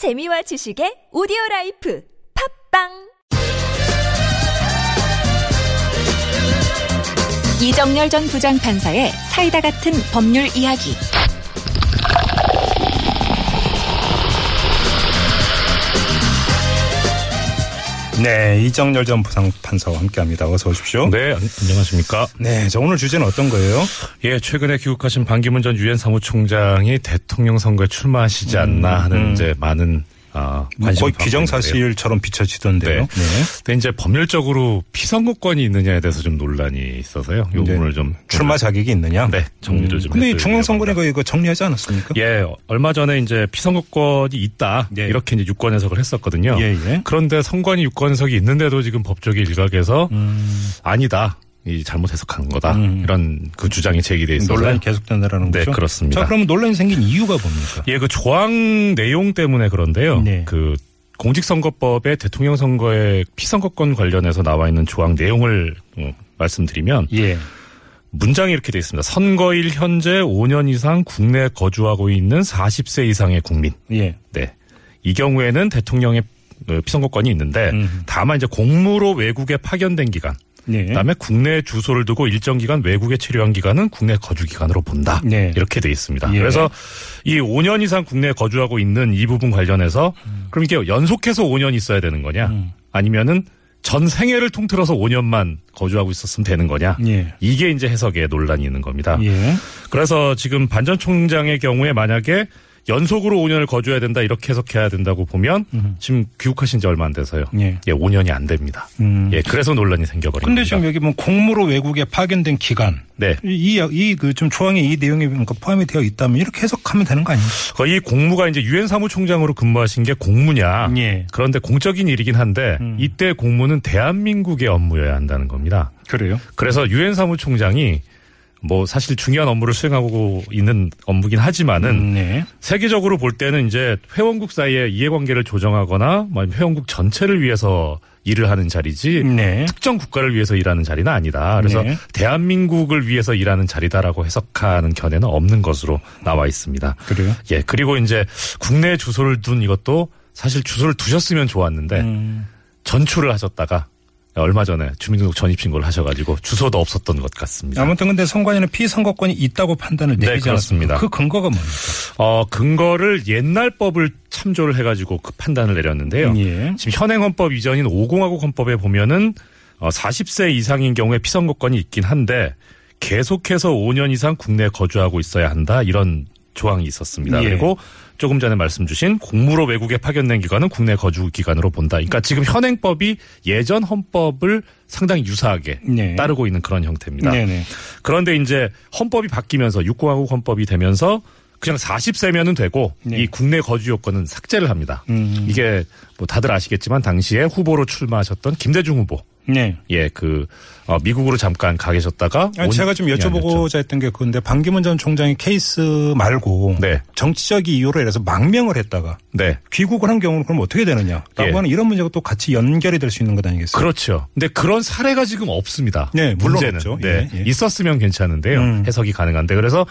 재미와 지식의 오디오 라이프 팟빵! 이정열 전 부장판사의 사이다 같은 법률 이야기 네, 이정열 전 부장판사와 함께합니다. 어서 오십시오. 네, 안- 안녕하십니까. 네, 자 오늘 주제는 어떤 거예요? 예, 최근에 귀국하신 반기문 전 유엔 사무총장이 대통령 선거에 출마하시지 않나 하는 이제 많은 아, 뭐 거의 기정사실처럼 비춰지던데요. 네. 근데 이제 법률적으로 피선거권이 있느냐에 대해서 좀 논란이 있어서요. 요 네. 부분을 좀 출마 자격이 있느냐? 네, 정리를 좀 근데 중앙선거니까 이거 정리하지 않았습니까? 예, 얼마 전에 이제 피선거권이 있다. 예. 이렇게 이제 유권 해석을 했었거든요. 예, 예. 그런데 선관위 유권 해석이 있는데도 지금 법조계 일각에서 음. 아니다. 이 잘못 해석하는 거다. 이런 그 주장이 제기돼 있어서 논란이 계속된다라는 네, 거죠? 그렇습니다. 자, 그러면 논란이 생긴 이유가 뭡니까? 예, 그 조항 내용 때문에 그런데요. 네. 그 공직선거법의 대통령 선거의 피선거권 관련해서 나와 있는 조항 내용을 어, 말씀드리면 예. 문장이 이렇게 되어 있습니다. 선거일 현재 5년 이상 국내에 거주하고 있는 40세 이상의 국민. 예. 네. 이 경우에는 대통령의 어, 피선거권이 있는데 음. 다만 이제 공무로 외국에 파견된 기간 네. 그다음에 국내 주소를 두고 일정 기간 외국에 체류한 기간은 국내 거주 기간으로 본다. 네. 이렇게 돼 있습니다. 예. 그래서 이 5년 이상 국내에 거주하고 있는 이 부분 관련해서 그럼 이게 연속해서 5년 있어야 되는 거냐? 음. 아니면은 전 생애를 통틀어서 5년만 거주하고 있었으면 되는 거냐? 예. 이게 이제 해석에 논란이 있는 겁니다. 예. 그래서 지금 반전 총장의 경우에 만약에 연속으로 5년을 거주해야 된다 이렇게 해석해야 된다고 보면 지금 귀국하신 지 얼마 안 돼서요. 예. 예, 5년이 안 됩니다. 음. 예, 그래서 논란이 생겨버린 근데 겁니다. 지금 여기 뭐 공무로 외국에 파견된 기간 네. 이이그 좀 조항에 이 내용이 뭔가 포함이 되어 있다면 이렇게 해석하면 되는 거 아닙니까? 거의 이 공무가 이제 유엔 사무총장으로 근무하신 게 공무냐. 예. 그런데 공적인 일이긴 한데 음. 이때 공무는 대한민국의 업무여야 한다는 겁니다. 그래요? 그래서 유엔 사무총장이 뭐 사실 중요한 업무를 수행하고 있는 업무긴 하지만은 음, 네. 세계적으로 볼 때는 이제 회원국 사이의 이해관계를 조정하거나 뭐 회원국 전체를 위해서 일을 하는 자리지 네. 특정 국가를 위해서 일하는 자리는 아니다. 그래서 네. 대한민국을 위해서 일하는 자리다라고 해석하는 견해는 없는 것으로 나와 있습니다. 그래요? 예, 그리고 이제 국내 주소를 둔 이것도 사실 주소를 두셨으면 좋았는데 음. 전출을 하셨다가 얼마 전에 주민등록 전입 신고를 하셔가지고 주소도 없었던 것 같습니다. 아무튼 근데 선관위는 피선거권이 있다고 판단을 네, 내리지 그렇습니다. 않았습니까? 그 근거가 뭡니까? 어, 근거를 옛날 법을 참조를 해가지고 그 판단을 내렸는데요. 예. 지금 현행 헌법 이전인 5공화국 헌법에 보면은 어, 40세 이상인 경우에 피선거권이 있긴 한데 계속해서 5년 이상 국내에 거주하고 있어야 한다 이런 조항이 있었습니다. 예. 그리고 조금 전에 말씀 주신 공무로 외국에 파견된 기간은 국내 거주 기간으로 본다. 그러니까 지금 현행법이 예전 헌법을 상당히 유사하게 네. 따르고 있는 그런 형태입니다. 네네. 그런데 이제 헌법이 바뀌면서 육공화국 헌법이 되면서 그냥 40세면은 되고 네. 이 국내 거주 요건은 삭제를 합니다. 음. 이게 뭐 다들 아시겠지만 당시에 후보로 출마하셨던 김대중 후보. 네. 예, 그 어, 미국으로 잠깐 가 계셨다가 아니, 온- 제가 좀 예. 여쭤보고자 했던 게 그건데 반기문 전 총장의 케이스 말고 네. 정치적 이유로 인해서 망명을 했다가 네. 귀국을 한 경우는 그럼 어떻게 되느냐라고 예. 하는 이런 문제가 또 같이 연결이 될 수 있는 것 아니겠어요? 그렇죠. 근데 그런 사례가 지금 없습니다. 네, 물론 문제는 없죠. 네, 예, 예. 있었으면 괜찮은데요. 음. 해석이 가능한데 그래서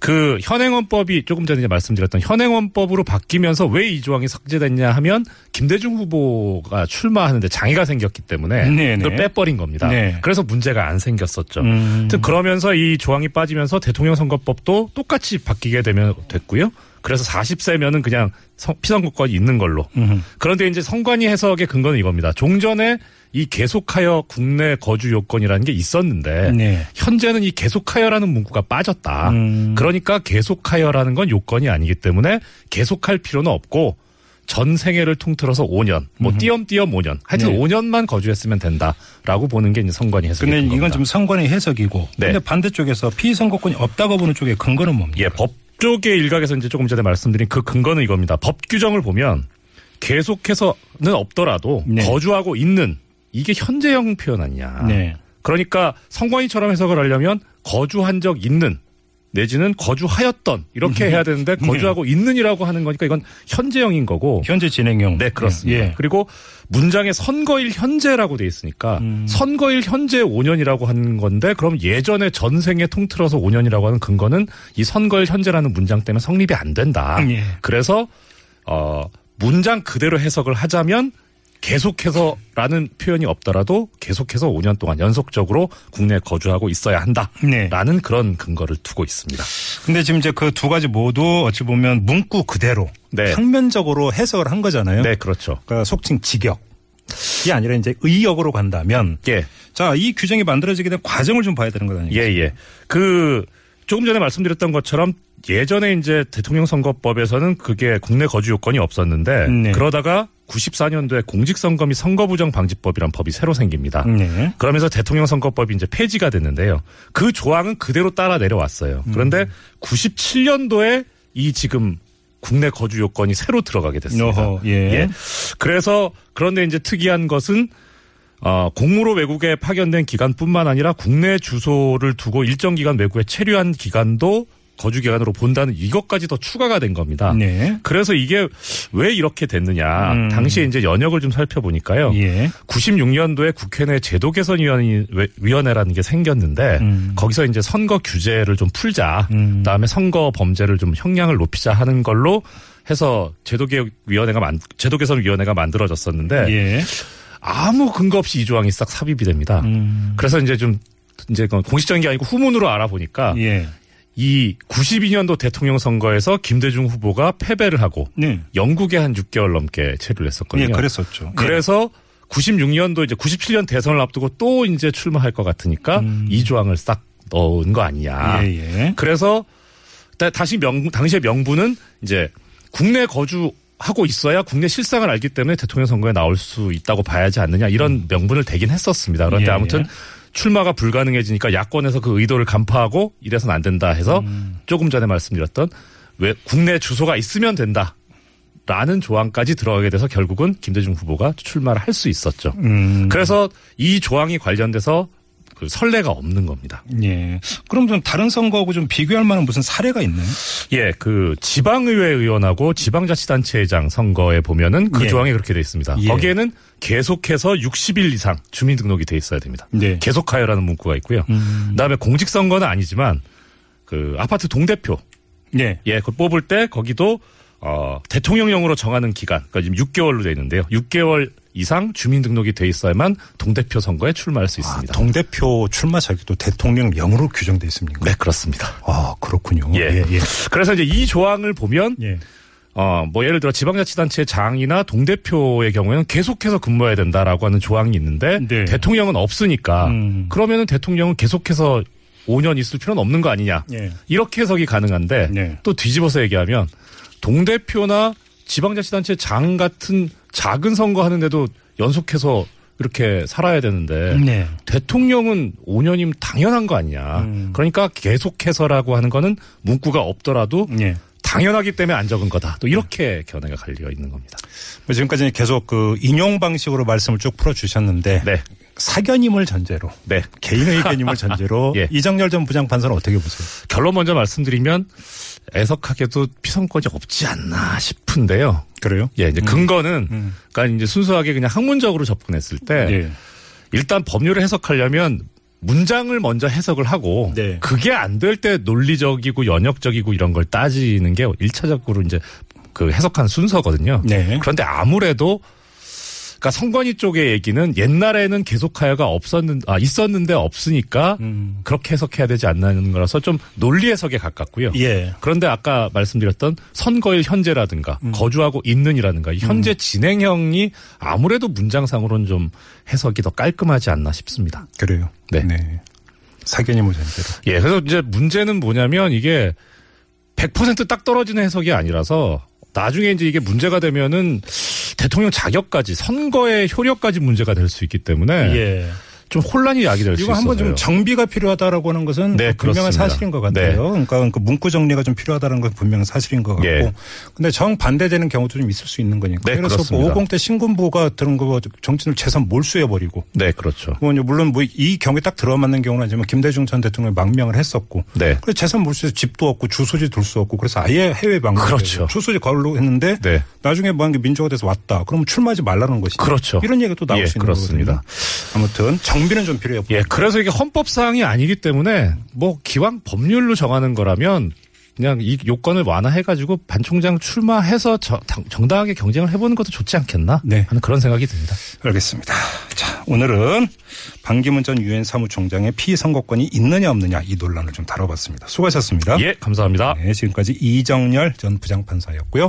그 현행헌법이 조금 전에 말씀드렸던 현행헌법으로 바뀌면서 왜 이 조항이 삭제됐냐 하면 김대중 후보가 출마하는데 장애가 생겼기 때문에 네네. 그걸 빼버린 겁니다. 네. 그래서 문제가 안 생겼었죠. 음. 그러면서 이 조항이 빠지면서 대통령 선거법도 똑같이 바뀌게 되면 됐고요. 그래서 40세면은 그냥 성- 피선거권이 있는 걸로. 음흠. 그런데 이제 선관위 해석의 근거는 이겁니다. 종전에 이 계속하여 국내 거주 요건이라는 게 있었는데 네. 현재는 이 계속하여라는 문구가 빠졌다. 음. 그러니까 계속하여라는 건 요건이 아니기 때문에 계속할 필요는 없고 전 생애를 통틀어서 5년, 뭐 띄엄띄엄 5년, 하여튼 네. 5년만 거주했으면 된다라고 보는 게 이제 선관위 해석이 근데 된 이건 겁니다. 좀 선관위 해석이고 네. 근데 반대쪽에서 피선거권이 없다고 보는 쪽의 근거는 뭡니까? 예, 법 쪽의 일각에서 이제 조금 전에 말씀드린 그 근거는 이겁니다. 법 규정을 보면 계속해서는 없더라도 네. 거주하고 있는 이게 현재형 표현 아니냐. 네. 그러니까 성관이처럼 해석을 하려면 거주한 적 있는 내지는 거주하였던 이렇게 해야 되는데 거주하고 있는이라고 하는 거니까 이건 현재형인 거고. 현재 진행형. 네, 그렇습니다. 예. 그리고 문장에 선거일 현재라고 돼 있으니까 음. 선거일 현재 5년이라고 하는 건데 그럼 예전에 전생에 통틀어서 5년이라고 하는 근거는 이 선거일 현재라는 문장 때문에 성립이 안 된다. 예. 그래서 어 문장 그대로 해석을 하자면 계속해서라는 표현이 없더라도 계속해서 5년 동안 연속적으로 국내에 거주하고 있어야 한다라는 네. 그런 근거를 두고 있습니다. 근데 지금 이제 그 두 가지 모두 어찌 보면 문구 그대로 네. 평면적으로 해석을 한 거잖아요. 네, 그렇죠. 그러니까 속칭 직역. 이 아니라 이제 의역으로 간다면 예, 자, 이 규정이 만들어지게 된 과정을 좀 봐야 되는 거 아니에요? 예, 예. 그 조금 전에 말씀드렸던 것처럼 예전에 이제 대통령 선거법에서는 그게 국내 거주 요건이 없었는데 네. 그러다가 94년도에 공직선거 및 선거부정 방지법이란 법이 새로 생깁니다. 네. 그러면서 대통령 선거법이 이제 폐지가 됐는데요. 그 조항은 그대로 따라 내려왔어요. 그런데 97년도에 이 지금 국내 거주 요건이 새로 들어가게 됐습니다. 어허, 예. 그래서 그런데 이제 특이한 것은 어, 공무로 외국에 파견된 기간뿐만 아니라 국내 주소를 두고 일정 기간 외국에 체류한 기간도 거주 기간으로 본다는 이것까지 더 추가가 된 겁니다. 네. 그래서 이게 왜 이렇게 됐느냐. 음. 당시에 이제 연역을 좀 살펴보니까요. 예. 96년도에 국회 내 제도 개선 위원회라는 게 생겼는데 음. 거기서 이제 선거 규제를 좀 풀자. 음. 그다음에 선거 범죄를 좀 형량을 높이자 하는 걸로 해서 제도개혁위원회가 만 제도개선위원회가 만들어졌었는데 예. 아무 근거 없이 이 조항이 싹 삽입이 됩니다. 음. 그래서 이제 좀 이제 그건 공식적인 게 아니고 후문으로 알아보니까 예. 이 92년도 대통령 선거에서 김대중 후보가 패배를 하고 네. 영국에 한 6개월 넘게 체류를 했었거든요. 예, 그랬었죠. 그래서 96년도 이제 97년 대선을 앞두고 또 이제 출마할 것 같으니까 음. 이 조항을 싹 넣은 거 아니냐. 예, 예. 그래서 다- 다시 명 당시의 명분은 이제 국내 거주 하고 있어야 국내 실상을 알기 때문에 대통령 선거에 나올 수 있다고 봐야지 않느냐 이런 명분을 대긴 했었습니다. 그런데 음. 예, 아무튼 예. 출마가 불가능해지니까 야권에서 그 의도를 간파하고 이래서는 안 된다 해서 음. 조금 전에 말씀드렸던 왜 국내 주소가 있으면 된다. 라는 조항까지 들어가게 돼서 결국은 김대중 후보가 출마를 할 수 있었죠. 음. 그래서 이 조항이 관련돼서 그 선례가 없는 겁니다. 예. 그럼 좀 다른 선거하고 좀 비교할 만한 무슨 사례가 있나요? 예, 그 지방의회 의원하고 지방자치단체장 선거에 보면은 그 예. 조항이 그렇게 돼 있습니다. 예. 거기에는 계속해서 60일 이상 주민등록이 돼 있어야 됩니다. 네. 계속하여라는 문구가 있고요. 음. 그다음에 공직선거는 아니지만 그 아파트 동대표 예. 예, 그 뽑을 때 거기도 어 대통령령으로 정하는 기간, 그러니까 지금 6개월로 돼 있는데요. 6개월 이상 주민등록이 돼 있어야만 동대표 선거에 출마할 수 아, 있습니다. 동대표 출마 자격도 대통령령으로 규정돼 있습니까? 네, 그렇습니다. 아, 그렇군요. 예. 예, 예. 그래서 이제 이 조항을 보면 예. 어, 뭐 예를 들어 지방자치단체 장이나 동대표의 경우에는 계속해서 근무해야 된다라고 하는 조항이 있는데 네. 대통령은 없으니까 음. 그러면은 대통령은 계속해서 5년 있을 필요는 없는 거 아니냐. 예. 이렇게 해석이 가능한데 네. 또 뒤집어서 얘기하면 동대표나 지방자치단체 장 같은 작은 선거 하는데도 연속해서 이렇게 살아야 되는데 네. 대통령은 5년이면 당연한 거 아니냐. 음. 그러니까 계속해서라고 하는 거는 문구가 없더라도 예. 당연하기 때문에 안 적은 거다. 또 이렇게 견해가 갈리가 있는 겁니다. 뭐 지금까지 계속 그 인용 방식으로 말씀을 쭉 풀어 주셨는데 네. 사견임을 전제로 네. 개인 의견임을 전제로 예. 이정열 전 부장판사는 어떻게 보세요? 결론 먼저 말씀드리면 애석하게도 피선권이 없지 않나 싶은데요. 그래요? 예, 이제 근거는 음. 그러니까 이제 순수하게 그냥 학문적으로 접근했을 때 예. 일단 법률을 해석하려면 문장을 먼저 해석을 하고 네. 그게 안 될 때 논리적이고 연역적이고 이런 걸 따지는 게 1차적으로 이제 그 해석한 순서거든요. 네. 그런데 아무래도 그러니까 성관위 쪽의 얘기는 옛날에는 계속하여가 없었는 아 있었는데 없으니까 음. 그렇게 해석해야 되지 않는 거라서 좀 논리 해석에 가깝고요. 예. 그런데 아까 말씀드렸던 선거일 현재라든가 음. 거주하고 있는이라든가 이 현재 진행형이 아무래도 문장상으로는 좀 해석이 더 깔끔하지 않나 싶습니다. 그래요. 네. 사견임을 전제로. 예, 그래서 이제 문제는 뭐냐면 이게 100%딱 떨어지는 해석이 아니라서 나중에 이제 이게 문제가 되면은 대통령 자격까지 선거의 효력까지 문제가 될 수 있기 때문에 예. 좀 혼란이 야기될 수 이거 있어요. 한번 좀 정비가 필요하다고 하는 것은 네, 분명한 그렇습니다. 사실인 것 같아요. 그러니까 그 문구 정리가 좀 필요하다는 건 분명한 사실인 것 같고. 예. 근데 정 반대되는 경우도 좀 있을 수 있는 거니까. 네, 그래서 그렇습니다. 뭐 50대 신군부가 들은 거 정치를 재산 몰수해 버리고. 네, 그렇죠. 뭐 물론 뭐 이 경우에 딱 들어맞는 경우는 아니지만 김대중 전 대통령이 망명을 했었고. 네. 그래서 재산 몰수해서 집도 없고 주소지 둘 수 없고 그래서 아예 해외 방문. 그렇죠. 주소지 걸로 했는데 네. 나중에 뭐한게 민주화 돼서 왔다. 그러면 출마하지 말라는 것이. 그렇죠. 이런 얘기가 또 나올 예, 수 있는 그렇습니다. 거거든요. 아무튼 정 비는 좀 필요해 보여요. 예, 그래서 이게 헌법 사항이 아니기 때문에 뭐 기왕 법률로 정하는 거라면 그냥 이 요건을 완화해가지고 반 총장 출마해서 저- 당- 정당하게 경쟁을 해보는 것도 좋지 않겠나 네. 하는 그런 생각이 듭니다. 알겠습니다. 자, 오늘은 반기문 전 유엔 사무총장의 피의 선거권이 있느냐 없느냐 이 논란을 좀 다뤄봤습니다. 수고하셨습니다. 예, 감사합니다. 네, 지금까지 이정열 전 부장판사였고요.